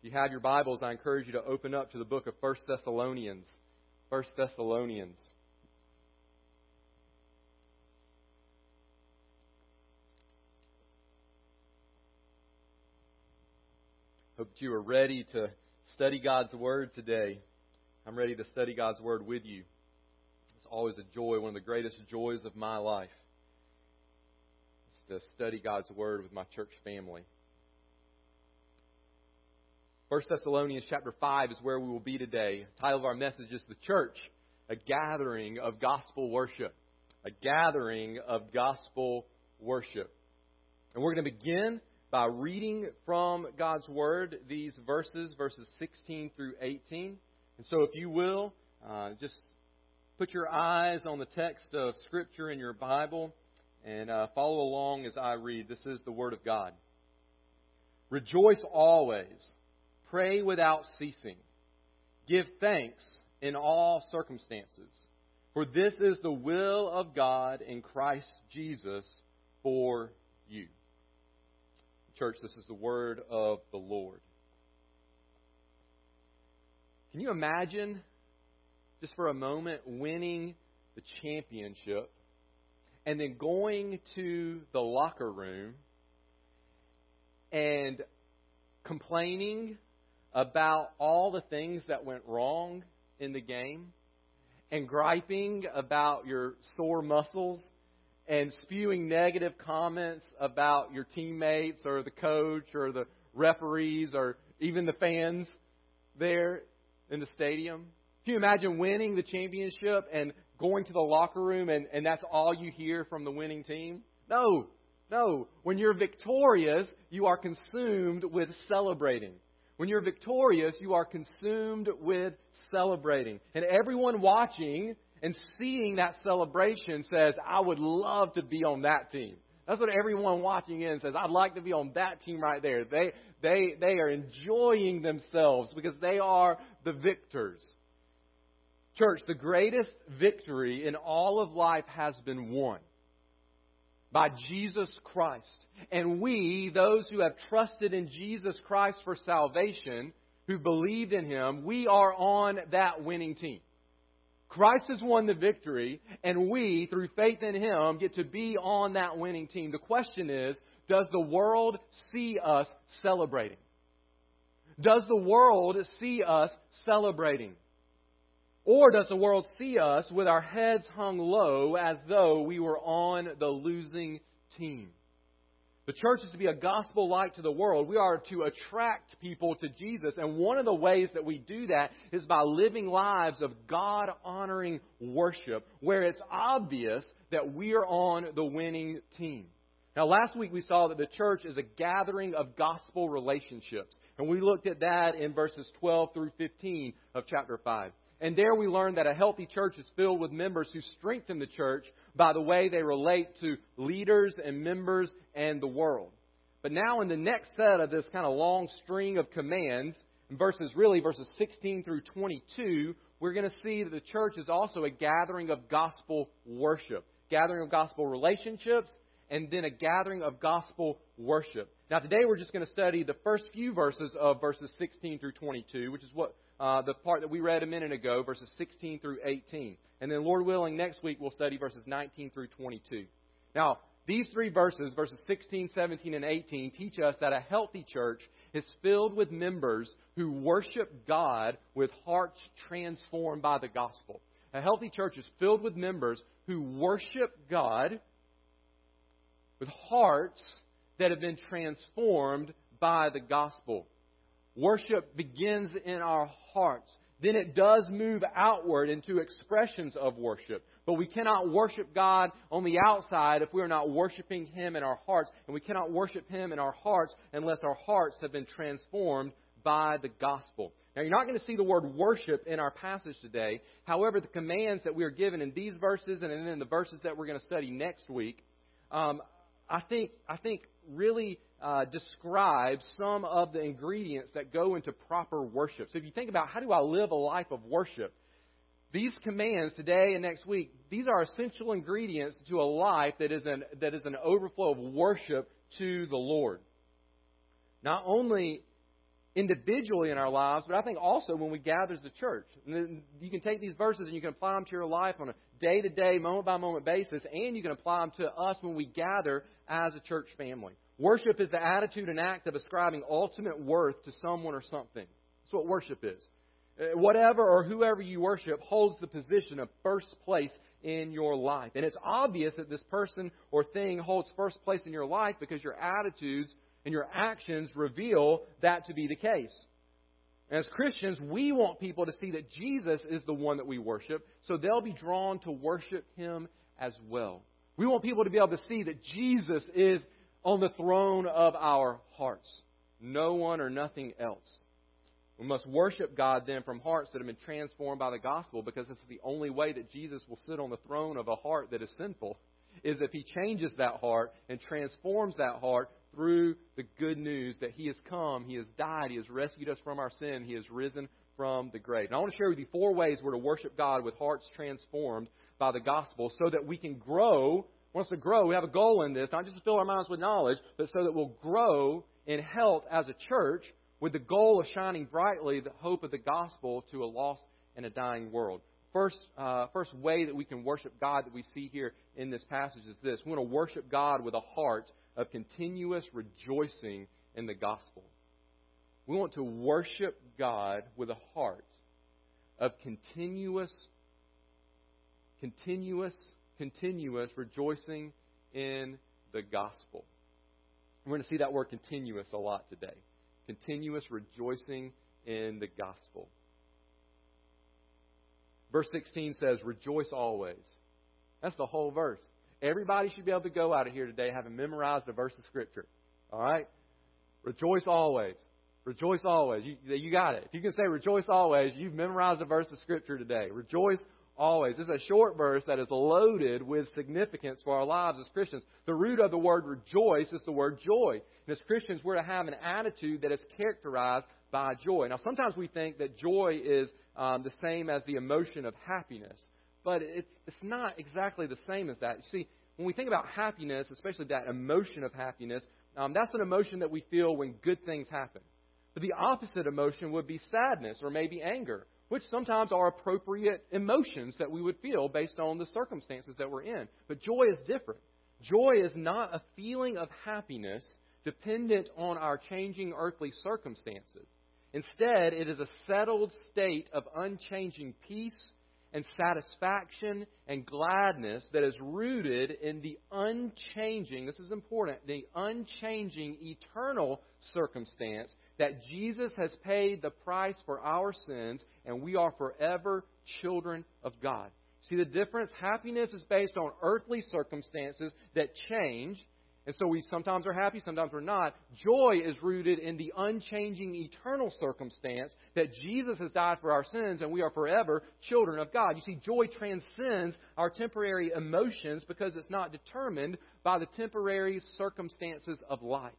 If you have your Bibles, I encourage you to open up to the book of 1 Thessalonians. 1 Thessalonians. Hope you are ready to study God's Word today. I'm ready to study God's Word with you. It's always a joy, one of the greatest joys of my life, is to study God's Word with my church family. 1 Thessalonians chapter 5 is where we will be today. The title of our message is The Church, a gathering of gospel worship. A gathering of gospel worship. And we're going to begin by reading from God's Word these verses, verses 16 through 18. And so, if you will, uh, just put your eyes on the text of Scripture in your Bible and uh, follow along as I read. This is the Word of God. Rejoice always Pray without ceasing. Give thanks in all circumstances. For this is the will of God in Christ Jesus for you. Church, this is the word of the Lord. Can you imagine, just for a moment, winning the championship and then going to the locker room and complaining about all the things that went wrong in the game and griping about your sore muscles and spewing negative comments about your teammates or the coach or the referees or even the fans there in the stadium? Can you imagine winning the championship and going to the locker room and, and that's all you hear from the winning team? No, no. When you're victorious, you are consumed with celebrating. When you're victorious, you are consumed with celebrating. And everyone watching and seeing that celebration says, I would love to be on that team. That's what everyone watching in says. I'd like to be on that team right there. They, they, they are enjoying themselves because they are the victors. Church, the greatest victory in all of life has been won by Jesus Christ. And we, those who have trusted in Jesus Christ for salvation, who believed in Him, we are on that winning team. Christ has won the victory, and we, through faith in Him, get to be on that winning team. The question is does the world see us celebrating? Does the world see us celebrating? Or does the world see us with our heads hung low as though we were on the losing team? The church is to be a gospel light to the world. We are to attract people to Jesus. And one of the ways that we do that is by living lives of God honoring worship, where it's obvious that we are on the winning team. Now, last week we saw that the church is a gathering of gospel relationships. And we looked at that in verses 12 through 15 of chapter 5. And there we learn that a healthy church is filled with members who strengthen the church by the way they relate to leaders and members and the world. But now, in the next set of this kind of long string of commands, in verses really verses 16 through 22, we're going to see that the church is also a gathering of gospel worship, gathering of gospel relationships, and then a gathering of gospel worship. Now, today we're just going to study the first few verses of verses 16 through 22, which is what uh, the part that we read a minute ago, verses 16 through 18. And then, Lord willing, next week we'll study verses 19 through 22. Now, these three verses, verses 16, 17, and 18, teach us that a healthy church is filled with members who worship God with hearts transformed by the gospel. A healthy church is filled with members who worship God with hearts that have been transformed by the gospel. Worship begins in our hearts. Then it does move outward into expressions of worship. But we cannot worship God on the outside if we are not worshiping Him in our hearts. And we cannot worship Him in our hearts unless our hearts have been transformed by the gospel. Now, you're not going to see the word worship in our passage today. However, the commands that we are given in these verses and in the verses that we're going to study next week, um, I think, I think really uh, describes some of the ingredients that go into proper worship. So if you think about how do I live a life of worship, these commands today and next week, these are essential ingredients to a life that is an, that is an overflow of worship to the Lord. Not only individually in our lives, but I think also when we gather as a church. And you can take these verses and you can apply them to your life on a day to day, moment by moment basis, and you can apply them to us when we gather as a church family. Worship is the attitude and act of ascribing ultimate worth to someone or something. That's what worship is. Uh, whatever or whoever you worship holds the position of first place in your life. And it's obvious that this person or thing holds first place in your life because your attitudes and your actions reveal that to be the case. As Christians, we want people to see that Jesus is the one that we worship, so they'll be drawn to worship Him as well. We want people to be able to see that Jesus is on the throne of our hearts, no one or nothing else. We must worship God then from hearts that have been transformed by the gospel because is the only way that Jesus will sit on the throne of a heart that is sinful is if he changes that heart and transforms that heart through the good news that he has come, he has died, he has rescued us from our sin, he has risen from the grave. And I want to share with you four ways we're to worship God with hearts transformed by the gospel so that we can grow. Once to grow, we have a goal in this, not just to fill our minds with knowledge, but so that we'll grow in health as a church with the goal of shining brightly the hope of the gospel to a lost and a dying world. First, uh, first way that we can worship God that we see here in this passage is this. We want to worship God with a heart of continuous rejoicing in the gospel. We want to worship God with a heart of continuous, continuous, continuous rejoicing in the gospel. We're going to see that word continuous a lot today continuous rejoicing in the gospel. Verse 16 says, Rejoice always. That's the whole verse. Everybody should be able to go out of here today having memorized a verse of Scripture. All right? Rejoice always. Rejoice always. You, you got it. If you can say rejoice always, you've memorized a verse of Scripture today. Rejoice always. This is a short verse that is loaded with significance for our lives as Christians. The root of the word rejoice is the word joy. And as Christians, we're to have an attitude that is characterized by joy. Now, sometimes we think that joy is um, the same as the emotion of happiness, but it's, it's not exactly the same as that. You see, when we think about happiness, especially that emotion of happiness, um, that's an emotion that we feel when good things happen. But the opposite emotion would be sadness or maybe anger which sometimes are appropriate emotions that we would feel based on the circumstances that we're in. But joy is different. Joy is not a feeling of happiness dependent on our changing earthly circumstances. Instead, it is a settled state of unchanging peace and satisfaction and gladness that is rooted in the unchanging, this is important, the unchanging eternal circumstance that Jesus has paid the price for our sins and we are forever children of God. See the difference? Happiness is based on earthly circumstances that change and so we sometimes are happy, sometimes we're not. Joy is rooted in the unchanging eternal circumstance that Jesus has died for our sins and we are forever children of God. You see, joy transcends our temporary emotions because it's not determined by the temporary circumstances of life.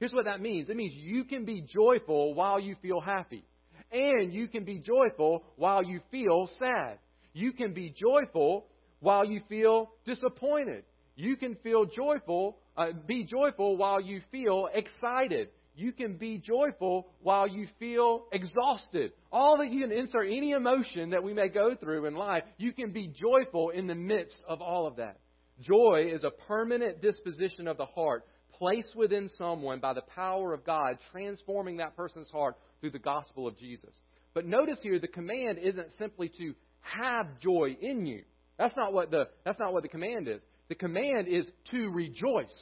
Here's what that means it means you can be joyful while you feel happy, and you can be joyful while you feel sad. You can be joyful while you feel disappointed. You can feel joyful uh, be joyful while you feel excited. You can be joyful while you feel exhausted. All that you can insert any emotion that we may go through in life, you can be joyful in the midst of all of that. Joy is a permanent disposition of the heart placed within someone by the power of God, transforming that person's heart through the gospel of Jesus. But notice here, the command isn't simply to have joy in you. That's not what the, that's not what the command is. The command is to rejoice.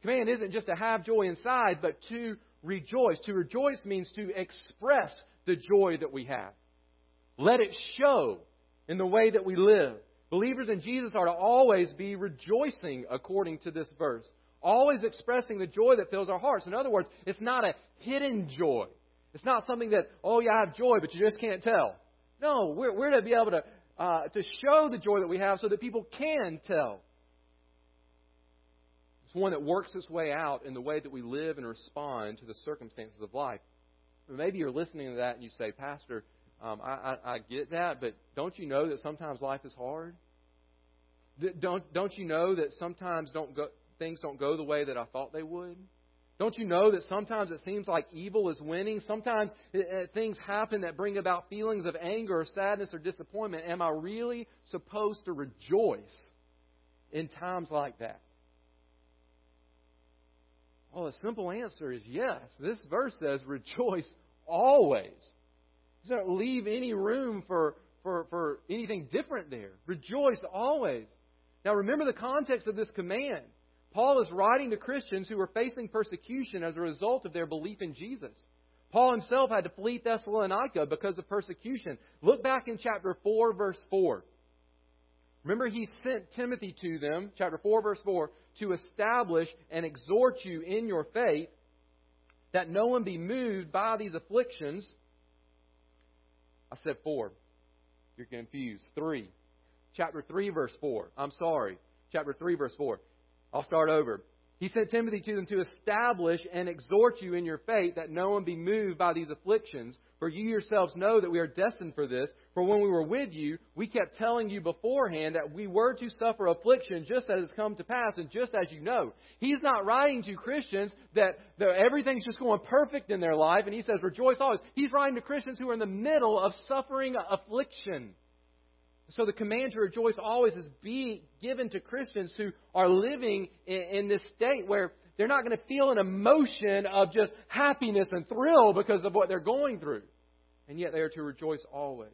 Command isn't just to have joy inside, but to rejoice. To rejoice means to express the joy that we have. Let it show in the way that we live. Believers in Jesus are to always be rejoicing according to this verse. Always expressing the joy that fills our hearts. In other words, it's not a hidden joy. It's not something that, oh, yeah, I have joy, but you just can't tell. No, we're, we're to be able to uh, to show the joy that we have so that people can tell. It's one that works its way out in the way that we live and respond to the circumstances of life. Maybe you're listening to that and you say, Pastor, um, I, I, I get that, but don't you know that sometimes life is hard? Don't, don't you know that sometimes don't go, things don't go the way that I thought they would? Don't you know that sometimes it seems like evil is winning? Sometimes uh, it, things happen that bring about feelings of anger or sadness or disappointment. Am I really supposed to rejoice in times like that? Well, the simple answer is yes. This verse says, rejoice always. It doesn't leave any room for, for, for anything different there. Rejoice always. Now remember the context of this command. Paul is writing to Christians who were facing persecution as a result of their belief in Jesus. Paul himself had to flee Thessalonica because of persecution. Look back in chapter 4, verse 4. Remember, he sent Timothy to them, chapter 4, verse 4, to establish and exhort you in your faith, that no one be moved by these afflictions. I said 4. You're confused. 3. Chapter 3, verse 4. I'm sorry. Chapter 3, verse 4. I'll start over. He sent Timothy to them to establish and exhort you in your faith that no one be moved by these afflictions. For you yourselves know that we are destined for this. For when we were with you, we kept telling you beforehand that we were to suffer affliction just as has come to pass and just as you know. He's not writing to Christians that, that everything's just going perfect in their life and he says rejoice always. He's writing to Christians who are in the middle of suffering affliction. So the command to rejoice always is be given to Christians who are living in, in this state where they're not going to feel an emotion of just happiness and thrill because of what they're going through. And yet they are to rejoice always.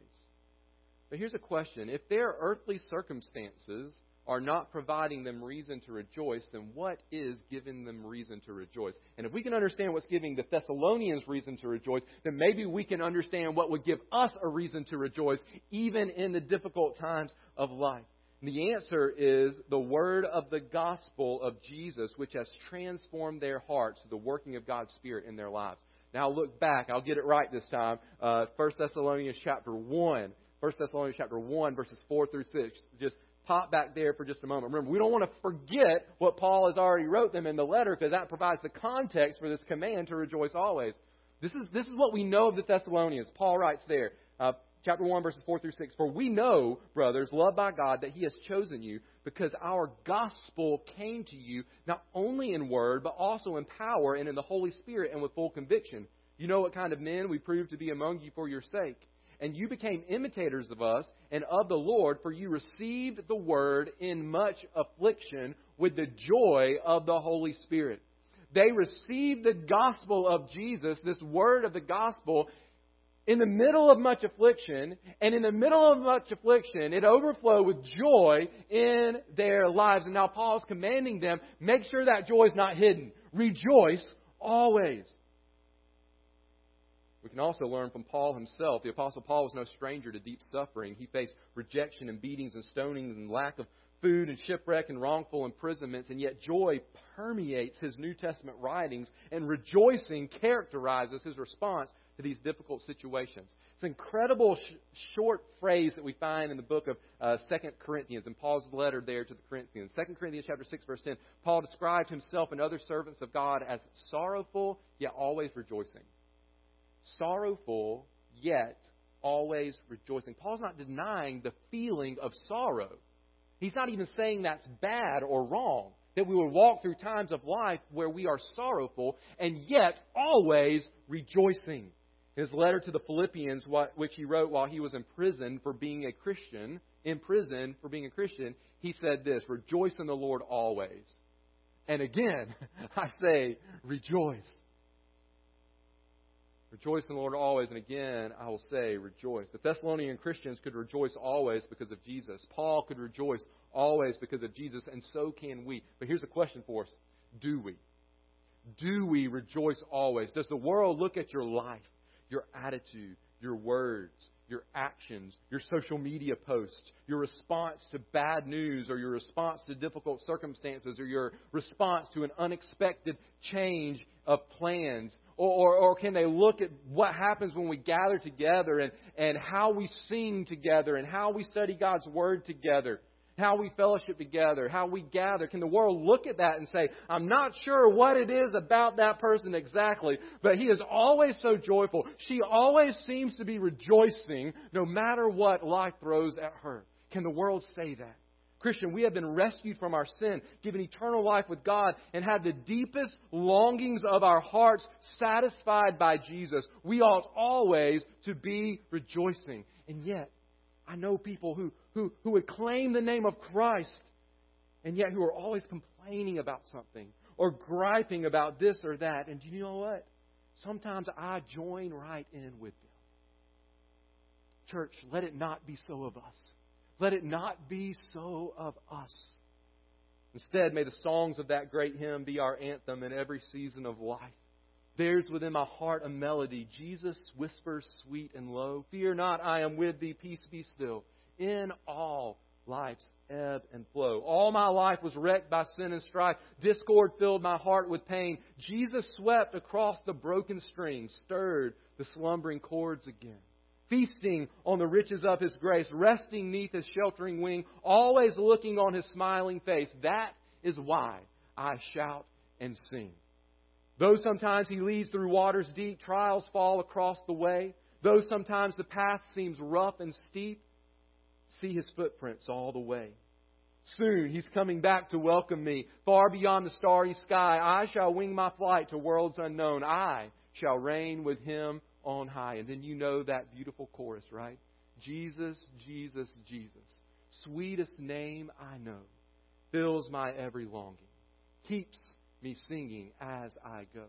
But here's a question. If their earthly circumstances are not providing them reason to rejoice, then what is giving them reason to rejoice? And if we can understand what's giving the Thessalonians reason to rejoice, then maybe we can understand what would give us a reason to rejoice, even in the difficult times of life. And the answer is the word of the gospel of Jesus, which has transformed their hearts the working of God's Spirit in their lives. Now look back. I'll get it right this time. Uh, 1 Thessalonians chapter 1. 1 Thessalonians chapter 1, verses 4 through 6. Just pop back there for just a moment. Remember, we don't want to forget what Paul has already wrote them in the letter because that provides the context for this command to rejoice always. This is, this is what we know of the Thessalonians. Paul writes there, uh, chapter 1, verses 4 through 6. For we know, brothers, loved by God, that He has chosen you because our gospel came to you not only in word, but also in power and in the Holy Spirit and with full conviction. You know what kind of men we proved to be among you for your sake and you became imitators of us and of the Lord, for you received the word in much affliction with the joy of the Holy Spirit. They received the gospel of Jesus, this word of the gospel, in the middle of much affliction, and in the middle of much affliction, it overflowed with joy in their lives. And now Paul's commanding them, make sure that joy is not hidden. Rejoice always. We can also learn from Paul himself. The Apostle Paul was no stranger to deep suffering. He faced rejection and beatings and stonings and lack of food and shipwreck and wrongful imprisonments, and yet joy permeates his New Testament writings, and rejoicing characterizes his response to these difficult situations. It's an incredible sh- short phrase that we find in the book of uh, 2 Corinthians, and Paul's letter there to the Corinthians. 2 Corinthians chapter 6, verse 10, Paul described himself and other servants of God as sorrowful, yet always rejoicing sorrowful, yet always rejoicing. Paul's not denying the feeling of sorrow. He's not even saying that's bad or wrong. That we will walk through times of life where we are sorrowful and yet always rejoicing. His letter to the Philippians, which he wrote while he was in prison for being a Christian, in prison for being a Christian, he said this Rejoice in the Lord always. And again, I say, rejoice. Rejoice in the Lord always. And again, I will say, rejoice. The Thessalonian Christians could rejoice always because of Jesus. Paul could rejoice always because of Jesus, and so can we. But here's a question for us Do we? Do we rejoice always? Does the world look at your life, your attitude, your words, your actions, your social media posts, your response to bad news, or your response to difficult circumstances, or your response to an unexpected change of plans? Or, or, or, can they look at what happens when we gather together and, and how we sing together and how we study God's Word together? How we fellowship together, how we gather. Can the world look at that and say, I'm not sure what it is about that person exactly, but he is always so joyful. She always seems to be rejoicing no matter what life throws at her. Can the world say that? Christian, we have been rescued from our sin, given eternal life with God, and had the deepest longings of our hearts satisfied by Jesus. We ought always to be rejoicing. And yet, I know people who, who, who would claim the name of Christ, and yet who are always complaining about something or griping about this or that. And you know what? Sometimes I join right in with them. Church, let it not be so of us. Let it not be so of us. Instead, may the songs of that great hymn be our anthem in every season of life. There's within my heart a melody. Jesus whispers sweet and low, Fear not, I am with thee, peace be still. In all life's ebb and flow. All my life was wrecked by sin and strife. Discord filled my heart with pain. Jesus swept across the broken strings, stirred the slumbering chords again feasting on the riches of His grace, resting neath His sheltering wing, always looking on His smiling face. That is why I shout and sing. Though sometimes He leads through waters deep, trials fall across the way, though sometimes the path seems rough and steep, see His footprints all the way. Soon He's coming back to welcome me. Far beyond the starry sky, I shall wing my flight to worlds unknown. I shall reign with Him on high. And then you know that beautiful chorus, right? Jesus, Jesus, Jesus. Sweetest name I know. Fills my every longing. Keeps me singing as I go.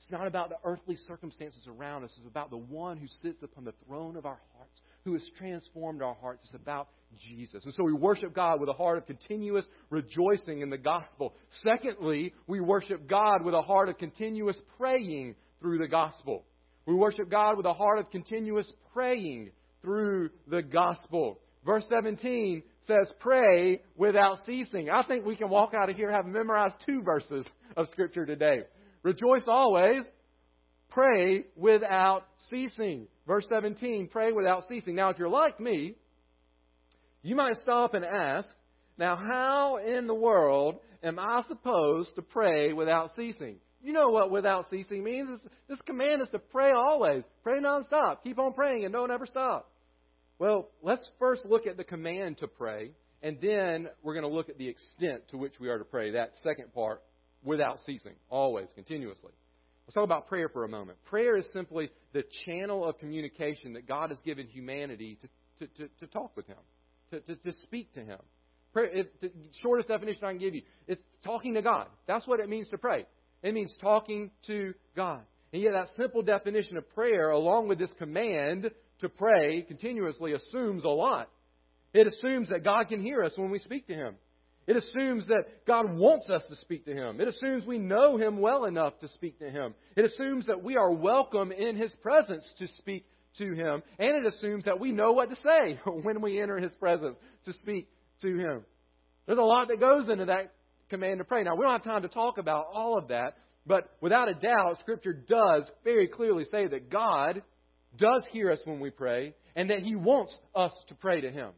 It's not about the earthly circumstances around us. It's about the one who sits upon the throne of our hearts, who has transformed our hearts. It's about Jesus. And so we worship God with a heart of continuous rejoicing in the gospel. Secondly, we worship God with a heart of continuous praying through the gospel. We worship God with a heart of continuous praying through the gospel. Verse 17 says, Pray without ceasing. I think we can walk out of here having memorized two verses of Scripture today. Rejoice always, pray without ceasing. Verse 17, pray without ceasing. Now, if you're like me, you might stop and ask, Now, how in the world am I supposed to pray without ceasing? You know what without ceasing means. this command is to pray always. Pray nonstop. Keep on praying and don't ever stop. Well, let's first look at the command to pray, and then we're going to look at the extent to which we are to pray. That second part, without ceasing, always, continuously. Let's talk about prayer for a moment. Prayer is simply the channel of communication that God has given humanity to, to, to, to talk with Him, to, to, to speak to Him. Prayer, it, the shortest definition I can give you, it's talking to God. That's what it means to pray. It means talking to God. And yet, that simple definition of prayer, along with this command to pray continuously, assumes a lot. It assumes that God can hear us when we speak to Him. It assumes that God wants us to speak to Him. It assumes we know Him well enough to speak to Him. It assumes that we are welcome in His presence to speak to Him. And it assumes that we know what to say when we enter His presence to speak to Him. There's a lot that goes into that command to pray. Now, we don't have time to talk about all of that, but without a doubt, Scripture does very clearly say that God does hear us when we pray and that He wants us to pray to Him.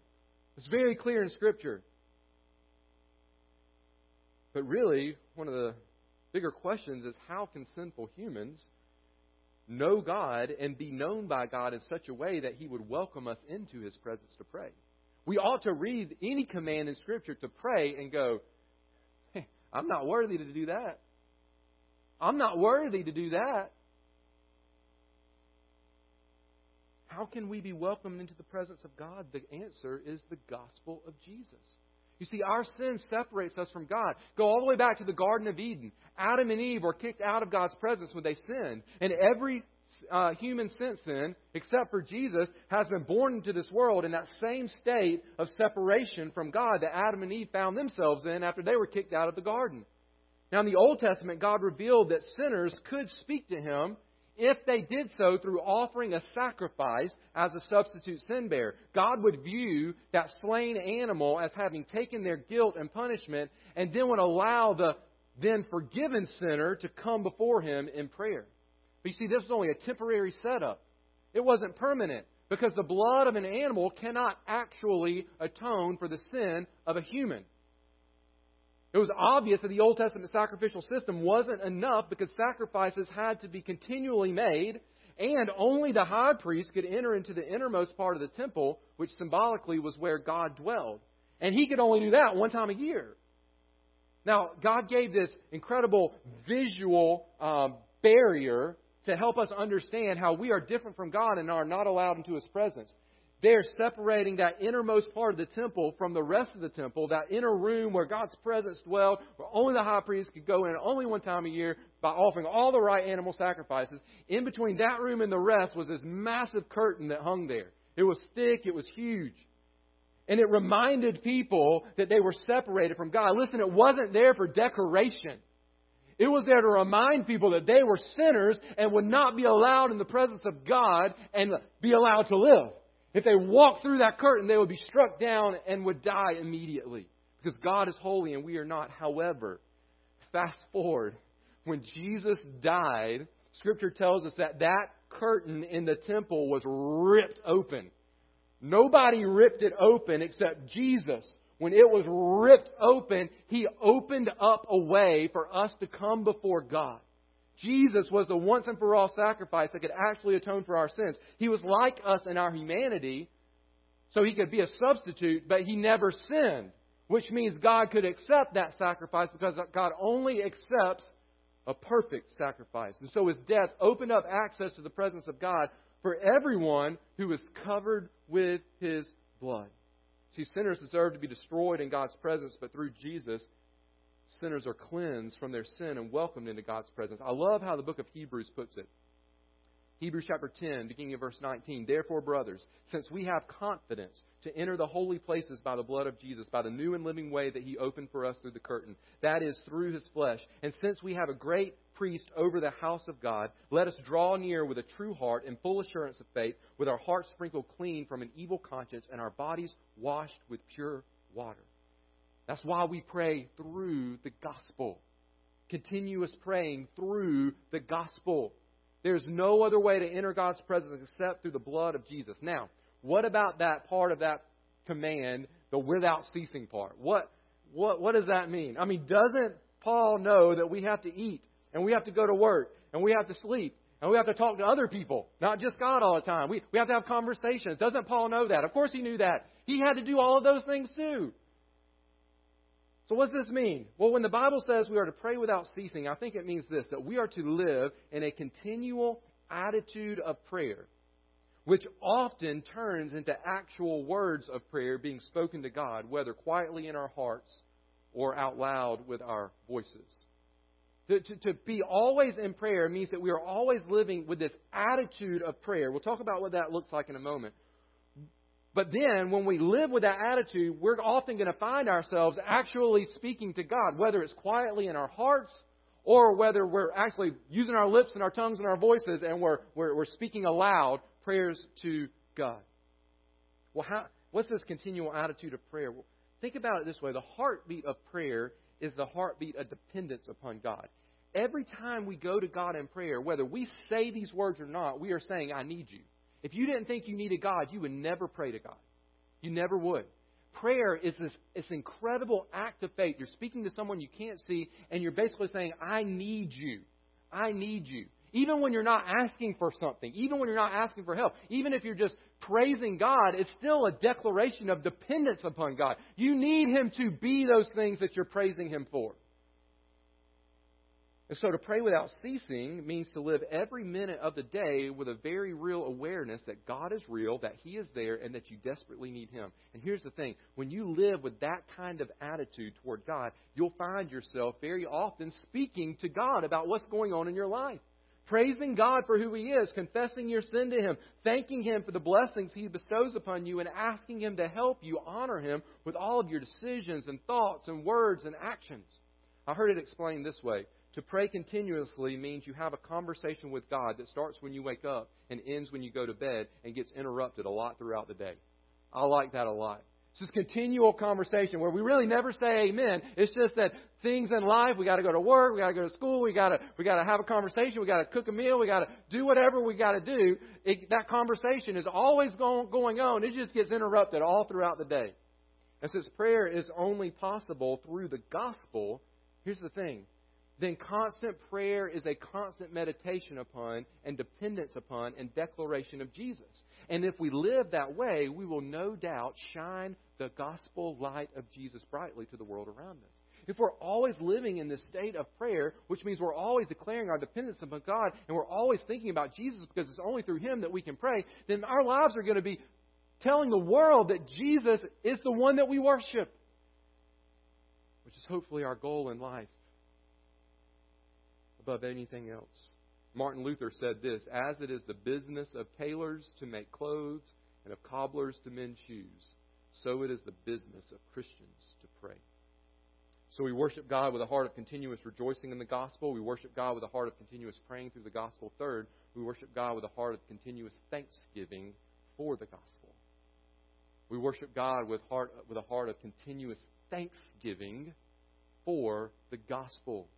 It's very clear in Scripture. But really, one of the bigger questions is how can sinful humans know God and be known by God in such a way that He would welcome us into His presence to pray? We ought to read any command in Scripture to pray and go, I'm not worthy to do that. I'm not worthy to do that. How can we be welcomed into the presence of God? The answer is the gospel of Jesus. You see, our sin separates us from God. Go all the way back to the Garden of Eden. Adam and Eve were kicked out of God's presence when they sinned. And every uh, human since then, except for Jesus, has been born into this world in that same state of separation from God that Adam and Eve found themselves in after they were kicked out of the garden. Now, in the Old Testament, God revealed that sinners could speak to Him if they did so through offering a sacrifice as a substitute sin bearer. God would view that slain animal as having taken their guilt and punishment and then would allow the then forgiven sinner to come before Him in prayer. But you see, this was only a temporary setup. It wasn't permanent because the blood of an animal cannot actually atone for the sin of a human. It was obvious that the Old Testament sacrificial system wasn't enough because sacrifices had to be continually made, and only the high priest could enter into the innermost part of the temple, which symbolically was where God dwelled. And he could only do that one time a year. Now, God gave this incredible visual um, barrier to help us understand how we are different from God and are not allowed into His presence. They're separating that innermost part of the temple from the rest of the temple, that inner room where God's presence dwelled, where only the high priest could go in only one time a year by offering all the right animal sacrifices. In between that room and the rest was this massive curtain that hung there. It was thick, it was huge. And it reminded people that they were separated from God. Listen, it wasn't there for decoration. It was there to remind people that they were sinners and would not be allowed in the presence of God and be allowed to live. If they walked through that curtain, they would be struck down and would die immediately. Because God is holy and we are not. However, fast forward, when Jesus died, Scripture tells us that that curtain in the temple was ripped open. Nobody ripped it open except Jesus. When it was ripped open, He opened up a way for us to come before God. Jesus was the once and for all sacrifice that could actually atone for our sins. He was like us in our humanity, so he could be a substitute, but he never sinned, which means God could accept that sacrifice because God only accepts a perfect sacrifice. And so his death opened up access to the presence of God for everyone who is covered with his blood. See, sinners deserve to be destroyed in God's presence, but through Jesus, sinners are cleansed from their sin and welcomed into God's presence. I love how the book of Hebrews puts it. Hebrews chapter 10, beginning of verse 19. Therefore, brothers, since we have confidence to enter the holy places by the blood of Jesus, by the new and living way that he opened for us through the curtain, that is, through his flesh, and since we have a great priest over the house of God, let us draw near with a true heart and full assurance of faith, with our hearts sprinkled clean from an evil conscience and our bodies washed with pure water. That's why we pray through the gospel. Continuous praying through the gospel. There's no other way to enter God's presence except through the blood of Jesus. Now, what about that part of that command, the without ceasing part? What, what, what does that mean? I mean, doesn't Paul know that we have to eat and we have to go to work and we have to sleep and we have to talk to other people, not just God all the time? We, we have to have conversations. Doesn't Paul know that? Of course he knew that. He had to do all of those things too. So, what does this mean? Well, when the Bible says we are to pray without ceasing, I think it means this that we are to live in a continual attitude of prayer, which often turns into actual words of prayer being spoken to God, whether quietly in our hearts or out loud with our voices. To, to, to, be always in prayer means that we are always living with this attitude of prayer. We'll talk about what that looks like in a moment. But then, when we live with that attitude, we're often going to find ourselves actually speaking to God, whether it's quietly in our hearts or whether we're actually using our lips and our tongues and our voices and we're, we're, we're speaking aloud prayers to God. Well, how, what's this continual attitude of prayer? Well, think about it this way the heartbeat of prayer is the heartbeat of dependence upon God. Every time we go to God in prayer, whether we say these words or not, we are saying, I need you. If you didn't think you needed God, you would never pray to God. You never would. Prayer is this, this incredible act of faith. You're speaking to someone you can't see, and you're basically saying, I need you. I need you. Even when you're not asking for something, even when you're not asking for help, even if you're just praising God, it's still a declaration of dependence upon God. You need Him to be those things that you're praising Him for. And so to pray without ceasing means to live every minute of the day with a very real awareness that God is real, that He is there, and that you desperately need Him. And here's the thing when you live with that kind of attitude toward God, you'll find yourself very often speaking to God about what's going on in your life. Praising God for who He is, confessing your sin to Him, thanking Him for the blessings He bestows upon you, and asking Him to help you honor Him with all of your decisions and thoughts and words and actions. I heard it explained this way to pray continuously means you have a conversation with God that starts when you wake up and ends when you go to bed and gets interrupted a lot throughout the day. I like that a lot. It's this continual conversation where we really never say amen. It's just that things in life, we got to go to work, we got to go to school, we got to we got to have a conversation, we got to cook a meal, we got to do whatever we got to do. It, that conversation is always going going on. It just gets interrupted all throughout the day. And since prayer is only possible through the gospel, here's the thing: then constant prayer is a constant meditation upon and dependence upon and declaration of Jesus. And if we live that way, we will no doubt shine the gospel light of Jesus brightly to the world around us. If we're always living in this state of prayer, which means we're always declaring our dependence upon God and we're always thinking about Jesus because it's only through Him that we can pray, then our lives are going to be telling the world that Jesus is the one that we worship, which is hopefully our goal in life above anything else. Martin Luther said this As it is the business of tailors to make clothes and of cobblers to mend shoes, so it is the business of Christians to pray. So we worship God with a heart of continuous rejoicing in the gospel. We worship God with a heart of continuous praying through the gospel. Third, we worship God with a heart of continuous thanksgiving for the gospel. We worship God with, heart, with a heart of continuous thanksgiving for the gospel.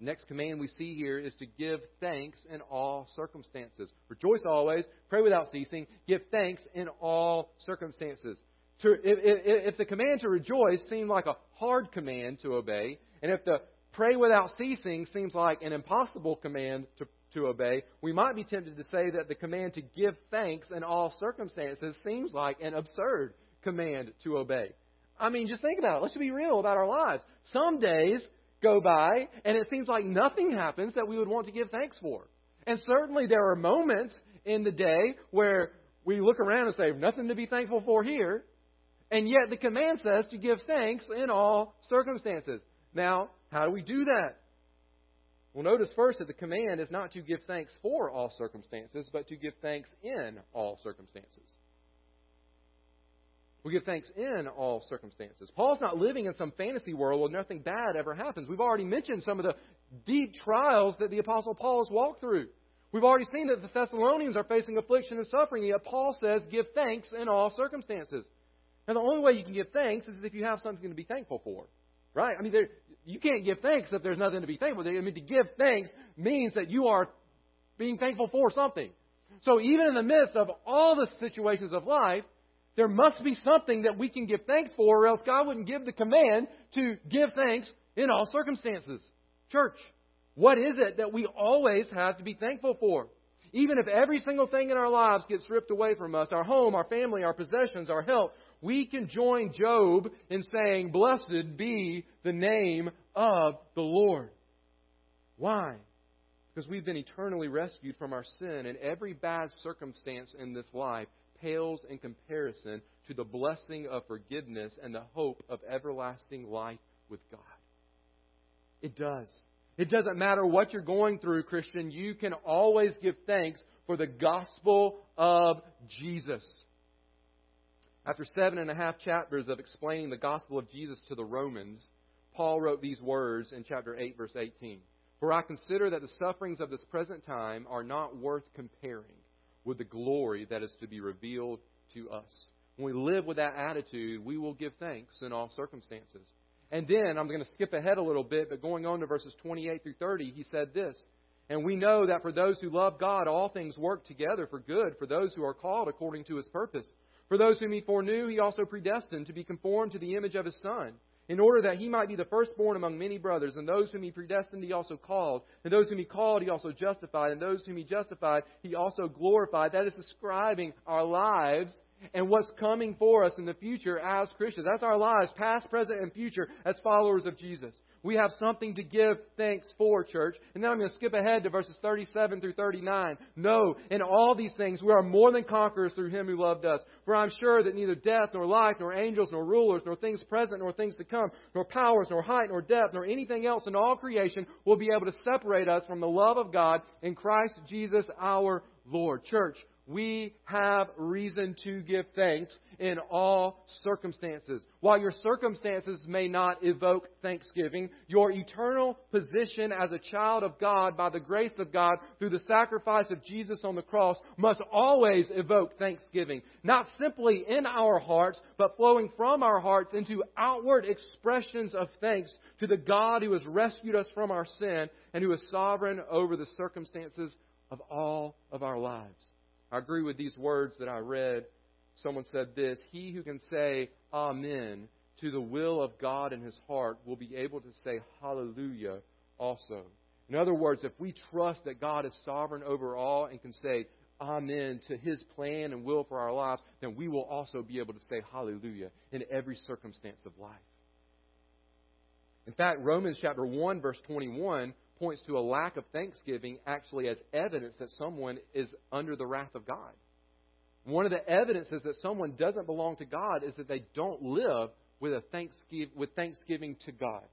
Next command we see here is to give thanks in all circumstances. Rejoice always, pray without ceasing, give thanks in all circumstances. To, if, if, if the command to rejoice seemed like a hard command to obey, and if the pray without ceasing seems like an impossible command to, to obey, we might be tempted to say that the command to give thanks in all circumstances seems like an absurd command to obey. I mean, just think about it. Let's be real about our lives. Some days go by, and it seems like nothing happens that we would want to give thanks for. And certainly there are moments in the day where we look around and say, nothing to be thankful for here. And yet the command says to give thanks in all circumstances. Now, how do we do that? Well, notice first that the command is not to give thanks for all circumstances, but to give thanks in all circumstances. We give thanks in all circumstances. Paul's not living in some fantasy world where nothing bad ever happens. We've already mentioned some of the deep trials that the Apostle Paul has walked through. We've already seen that the Thessalonians are facing affliction and suffering, yet Paul says, give thanks in all circumstances. And the only way you can give thanks is if you have something to be thankful for. Right? I mean, there, you can't give thanks if there's nothing to be thankful for. I mean, to give thanks means that you are being thankful for something. So even in the midst of all the situations of life, there must be something that we can give thanks for, or else God wouldn't give the command to give thanks in all circumstances. Church, what is it that we always have to be thankful for? Even if every single thing in our lives gets stripped away from us our home, our family, our possessions, our health we can join Job in saying, Blessed be the name of the Lord. Why? Because we've been eternally rescued from our sin, and every bad circumstance in this life pales in comparison to the blessing of forgiveness and the hope of everlasting life with God. It does. It doesn't matter what you're going through, Christian, you can always give thanks for the gospel of Jesus. After seven and a half chapters of explaining the gospel of Jesus to the Romans, Paul wrote these words in chapter 8, verse 18. For I consider that the sufferings of this present time are not worth comparing with the glory that is to be revealed to us. When we live with that attitude, we will give thanks in all circumstances. And then, I'm going to skip ahead a little bit, but going on to verses 28 through 30, he said this. And we know that for those who love God, all things work together for good for those who are called according to his purpose. For those whom he foreknew, he also predestined to be conformed to the image of his Son in order that he might be the firstborn among many brothers. And those whom he predestined, he also called. And those whom he called, he also justified. And those whom he justified, he also glorified. That is describing our lives and what's coming for us in the future as Christians. That's our lives, past, present, and future, as followers of Jesus. We have something to give thanks for, church. And then I'm going to skip ahead to verses 37 through 39. No, in all these things we are more than conquerors through him who loved us. For I'm sure that neither death, nor life, nor angels, nor rulers, nor things present, nor things to come, nor powers, nor height, nor depth, nor anything else in all creation will be able to separate us from the love of God in Christ Jesus our Lord. Church, we have reason to give thanks in all circumstances. While your circumstances may not evoke thanksgiving, your eternal position as a child of God by the grace of God through the sacrifice of Jesus on the cross must always evoke thanksgiving. Not simply in our hearts, but flowing from our hearts into outward expressions of thanks to the God who has rescued us from our sin and who is sovereign over the circumstances of all of our lives. I agree with these words that I read. Someone said this He who can say Amen to the will of God in his heart will be able to say Hallelujah also. In other words, if we trust that God is sovereign over all and can say, Amen to His plan and will for our lives, then we will also be able to say Hallelujah in every circumstance of life. In fact, Romans chapter 1, verse 21 points to a lack of thanksgiving actually as evidence that someone is under the wrath of God. One of the evidences that someone doesn't belong to God is that they don't live with, a thanksgiving, with thanksgiving to God.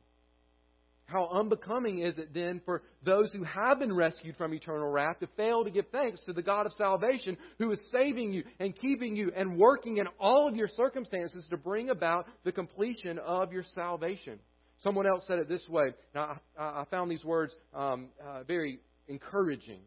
How unbecoming is it then for those who have been rescued from eternal wrath to fail to give thanks to the God of salvation who is saving you and keeping you and working in all of your circumstances to bring about the completion of your salvation? Someone else said it this way. Now, I, I found these words um, uh, very encouraging.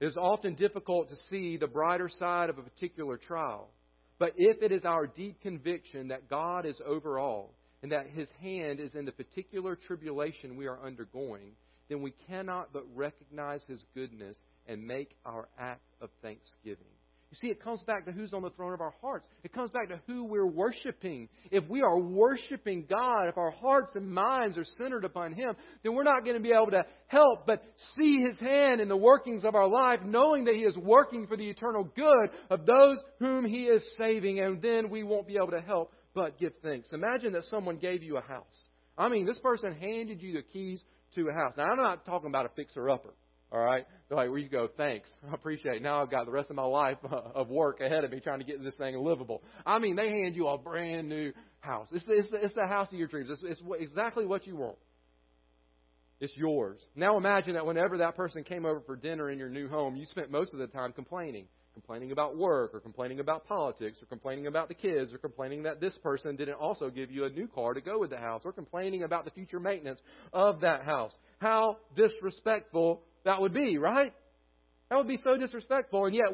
It is often difficult to see the brighter side of a particular trial. But if it is our deep conviction that God is over all and that His hand is in the particular tribulation we are undergoing, then we cannot but recognize His goodness and make our act of thanksgiving. You see, it comes back to who's on the throne of our hearts. It comes back to who we're worshiping. If we are worshiping God, if our hearts and minds are centered upon Him, then we're not going to be able to help but see His hand in the workings of our life, knowing that He is working for the eternal good of those whom He is saving, and then we won't be able to help but give thanks. Imagine that someone gave you a house. I mean, this person handed you the keys to a house. Now, I'm not talking about a fixer upper. All right? They're like, where you go, thanks. I appreciate it. Now I've got the rest of my life uh, of work ahead of me trying to get this thing livable. I mean, they hand you a brand new house. It's it's it's the house of your dreams. It's, it's exactly what you want. It's yours. Now imagine that whenever that person came over for dinner in your new home, you spent most of the time complaining. Complaining about work, or complaining about politics, or complaining about the kids, or complaining that this person didn't also give you a new car to go with the house, or complaining about the future maintenance of that house. How disrespectful that would be, right? That would be so disrespectful. And yet,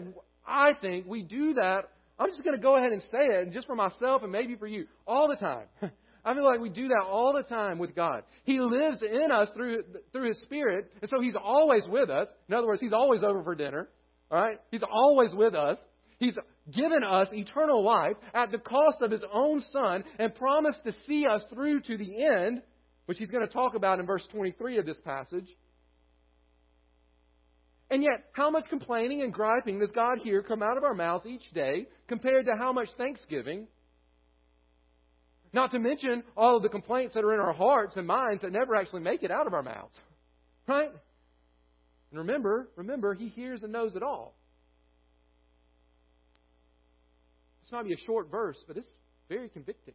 I think we do that. I'm just going to go ahead and say it, and just for myself and maybe for you, all the time. I feel like we do that all the time with God. He lives in us through through His Spirit, and so He's always with us. In other words, He's always over for dinner. All right, He's always with us. He's given us eternal life at the cost of His own Son, and promised to see us through to the end, which He's going to talk about in verse 23 of this passage. And yet, how much complaining and griping does God hear come out of our mouths each day compared to how much thanksgiving? Not to mention all of the complaints that are in our hearts and minds that never actually make it out of our mouths. Right? And remember, remember, He hears and knows it all. This might be a short verse, but it's very convicting.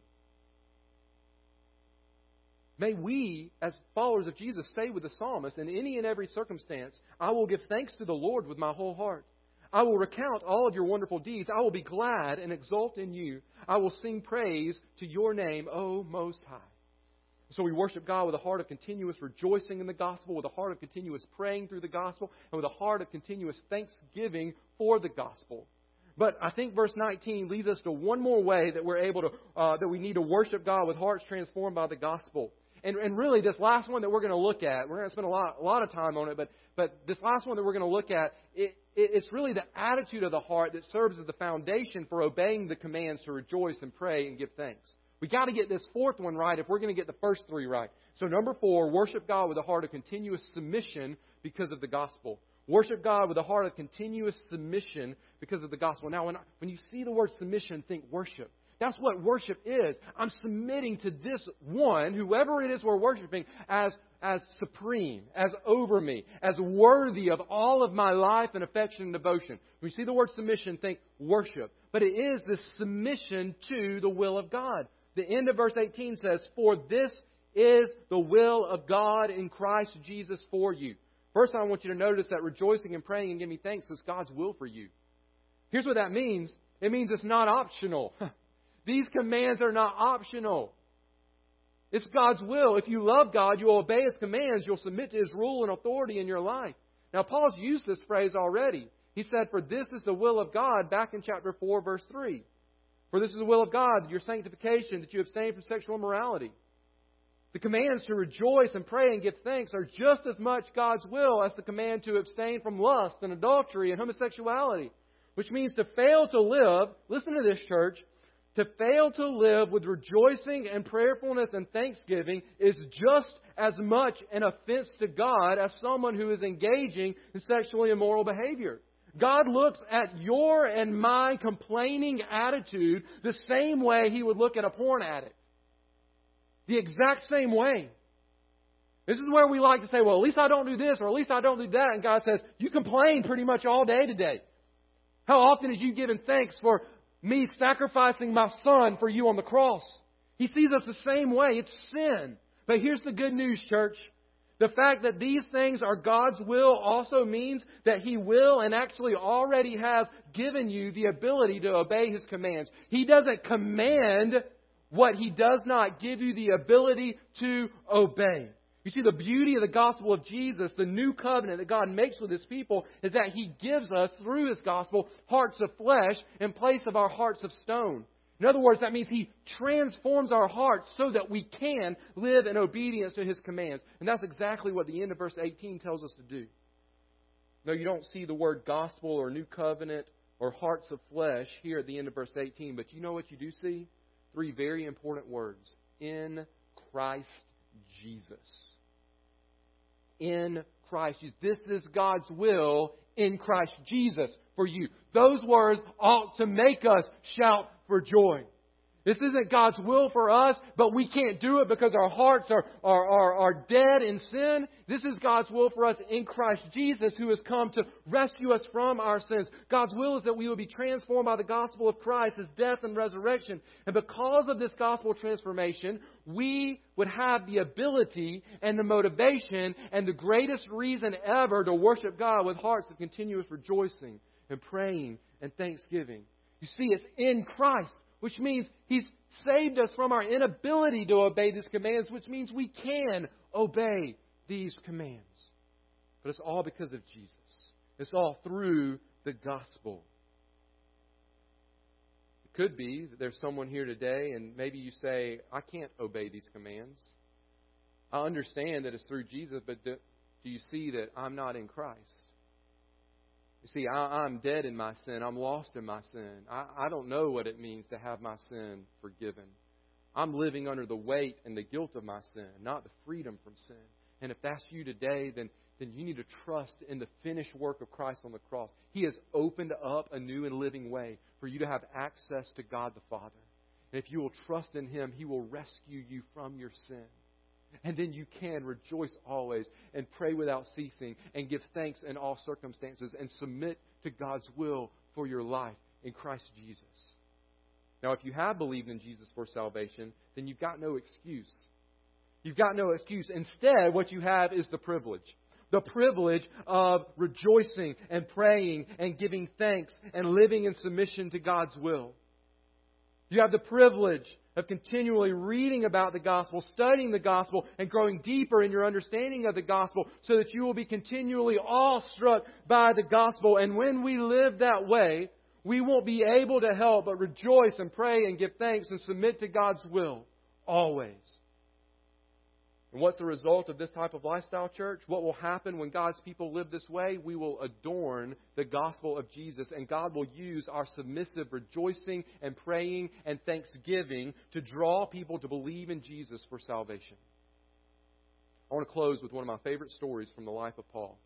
May we, as followers of Jesus, say with the psalmist, in any and every circumstance, I will give thanks to the Lord with my whole heart. I will recount all of your wonderful deeds. I will be glad and exult in you. I will sing praise to your name, O Most High. So we worship God with a heart of continuous rejoicing in the gospel, with a heart of continuous praying through the gospel, and with a heart of continuous thanksgiving for the gospel. But I think verse 19 leads us to one more way that we're able to, uh, that we need to worship God with hearts transformed by the gospel. And, and really, this last one that we're going to look at, we're going to spend a lot, a lot of time on it, but, but this last one that we're going to look at, it, it, it's really the attitude of the heart that serves as the foundation for obeying the commands to rejoice and pray and give thanks. We got to get this fourth one right if we're going to get the first three right. So, number four, worship God with a heart of continuous submission because of the gospel. Worship God with a heart of continuous submission because of the gospel. Now, when, when you see the word submission, think worship. That's what worship is. I'm submitting to this one, whoever it is we're worshiping, as, as supreme, as over me, as worthy of all of my life and affection and devotion. You see the word submission, think worship. But it is the submission to the will of God. The end of verse 18 says, For this is the will of God in Christ Jesus for you. First, I want you to notice that rejoicing and praying and giving thanks is God's will for you. Here's what that means it means it's not optional. These commands are not optional. It's God's will. If you love God, you'll obey His commands. You'll submit to His rule and authority in your life. Now, Paul's used this phrase already. He said, For this is the will of God, back in chapter 4, verse 3. For this is the will of God, your sanctification, that you abstain from sexual immorality. The commands to rejoice and pray and give thanks are just as much God's will as the command to abstain from lust and adultery and homosexuality, which means to fail to live, listen to this, church, To fail to live with rejoicing and prayerfulness and thanksgiving is just as much an offense to God as someone who is engaging in sexually immoral behavior. God looks at your and my complaining attitude the same way He would look at a porn addict. The exact same way. This is where we like to say, well, at least I don't do this or at least I don't do that. And God says, you complain pretty much all day today. How often is you giving thanks for me sacrificing my son for you on the cross. He sees us the same way. It's sin. But here's the good news, church. The fact that these things are God's will also means that He will and actually already has given you the ability to obey His commands. He doesn't command what He does not give you the ability to obey. You see, the beauty of the gospel of Jesus, the new covenant that God makes with his people, is that he gives us, through his gospel, hearts of flesh in place of our hearts of stone. In other words, that means he transforms our hearts so that we can live in obedience to his commands. And that's exactly what the end of verse 18 tells us to do. No, you don't see the word gospel or new covenant or hearts of flesh here at the end of verse 18, but you know what you do see? Three very important words in Christ Jesus in Christ Jesus. This is God's will in Christ Jesus for you. Those words ought to make us shout for joy. This isn't God's will for us, but we can't do it because our hearts are, are, are, are, dead in sin. This is God's will for us in Christ Jesus, who has come to rescue us from our sins. God's will is that we will be transformed by the gospel of Christ, his death and resurrection. And because of this gospel transformation, we would have the ability and the motivation and the greatest reason ever to worship God with hearts of continuous rejoicing and praying and thanksgiving. You see, it's in Christ which means He's saved us from our inability to obey these commands, which means we can obey these commands. But it's all because of Jesus, it's all through the gospel. It could be that there's someone here today, and maybe you say, I can't obey these commands. I understand that it's through Jesus, but do, do you see that I'm not in Christ? You see, I, I'm dead in my sin. I'm lost in my sin. I, I don't know what it means to have my sin forgiven. I'm living under the weight and the guilt of my sin, not the freedom from sin. And if that's you today, then, then you need to trust in the finished work of Christ on the cross. He has opened up a new and living way for you to have access to God the Father. And if you will trust in Him, He will rescue you from your sin. And then you can rejoice always and pray without ceasing and give thanks in all circumstances and submit to God's will for your life in Christ Jesus. Now, if you have believed in Jesus for salvation, then you've got no excuse. You've got no excuse. Instead, what you have is the privilege. The privilege of rejoicing and praying and giving thanks and living in submission to God's will. You have the privilege of continually reading about the gospel, studying the gospel, and growing deeper in your understanding of the gospel so that you will be continually awestruck by the gospel. And when we live that way, we won't be able to help but rejoice and pray and give thanks and submit to God's will always. And what's the result of this type of lifestyle, church? What will happen when God's people live this way? We will adorn the gospel of Jesus, and God will use our submissive rejoicing and praying and thanksgiving to draw people to believe in Jesus for salvation. I want to close with one of my favorite stories from the life of Paul.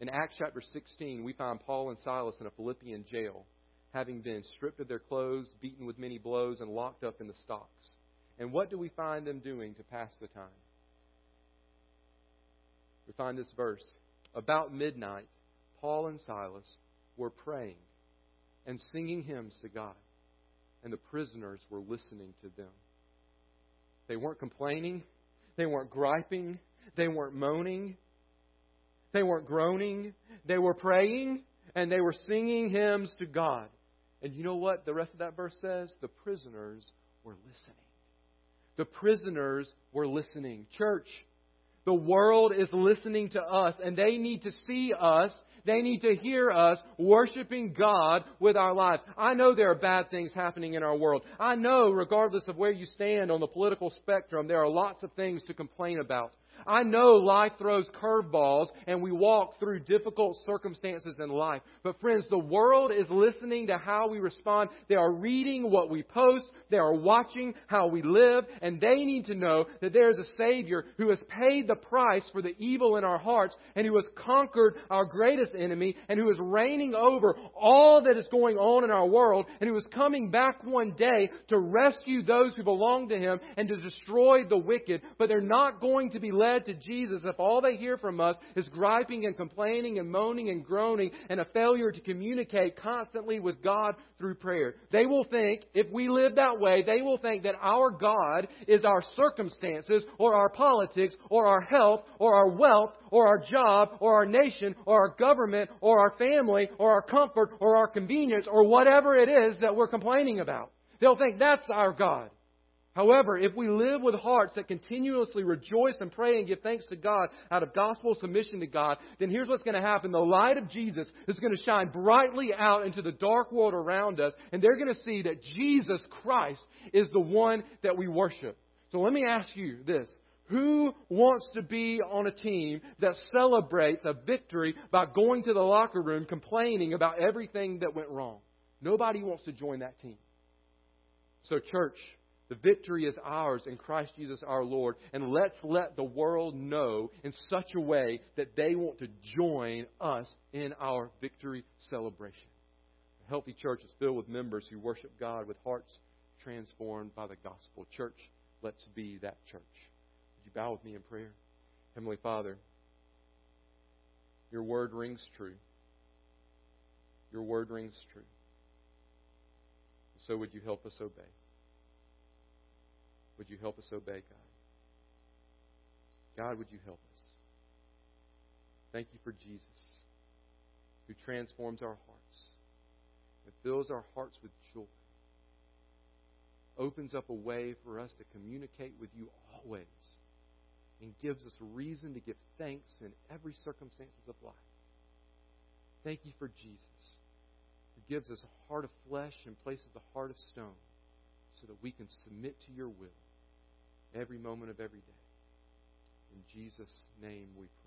In Acts chapter 16, we find Paul and Silas in a Philippian jail, having been stripped of their clothes, beaten with many blows, and locked up in the stocks. And what do we find them doing to pass the time? We find this verse. About midnight, Paul and Silas were praying and singing hymns to God, and the prisoners were listening to them. They weren't complaining, they weren't griping, they weren't moaning, they weren't groaning, they were praying, and they were singing hymns to God. And you know what the rest of that verse says? The prisoners were listening. The prisoners were listening. Church, the world is listening to us, and they need to see us. They need to hear us worshiping God with our lives. I know there are bad things happening in our world. I know, regardless of where you stand on the political spectrum, there are lots of things to complain about. I know life throws curveballs and we walk through difficult circumstances in life. But friends, the world is listening to how we respond. They are reading what we post. They are watching how we live. And they need to know that there is a Savior who has paid the price for the evil in our hearts and who has conquered our greatest enemy and who is reigning over all that is going on in our world and who is coming back one day to rescue those who belong to Him and to destroy the wicked. But they're not going to be led to Jesus if all they hear from us is griping and complaining and moaning and groaning and a failure to communicate constantly with God through prayer. They will think, if we live that way, they will think that our God is our circumstances or our politics or our health or our wealth or our job or our nation or our government or our family or our comfort or our convenience or whatever it is that we're complaining about. They'll think that's our God. However, if we live with hearts that continuously rejoice and pray and give thanks to God out of gospel submission to God, then here's what's going to happen. The light of Jesus is going to shine brightly out into the dark world around us, and they're going to see that Jesus Christ is the one that we worship. So let me ask you this. Who wants to be on a team that celebrates a victory by going to the locker room complaining about everything that went wrong? Nobody wants to join that team. So, church, the victory is ours in Christ Jesus our Lord. And let's let the world know in such a way that they want to join us in our victory celebration. A healthy church is filled with members who worship God with hearts transformed by the gospel. Church, let's be that church. Would you bow with me in prayer? Heavenly Father, your word rings true. Your word rings true. So would you help us obey? Would you help us obey, God? God, would you help us? Thank you for Jesus, who transforms our hearts and fills our hearts with joy, opens up a way for us to communicate with you always, and gives us reason to give thanks in every circumstances of life. Thank you for Jesus, who gives us a heart of flesh in place of the heart of stone so that we can submit to your will every moment of every day. In Jesus' name we pray.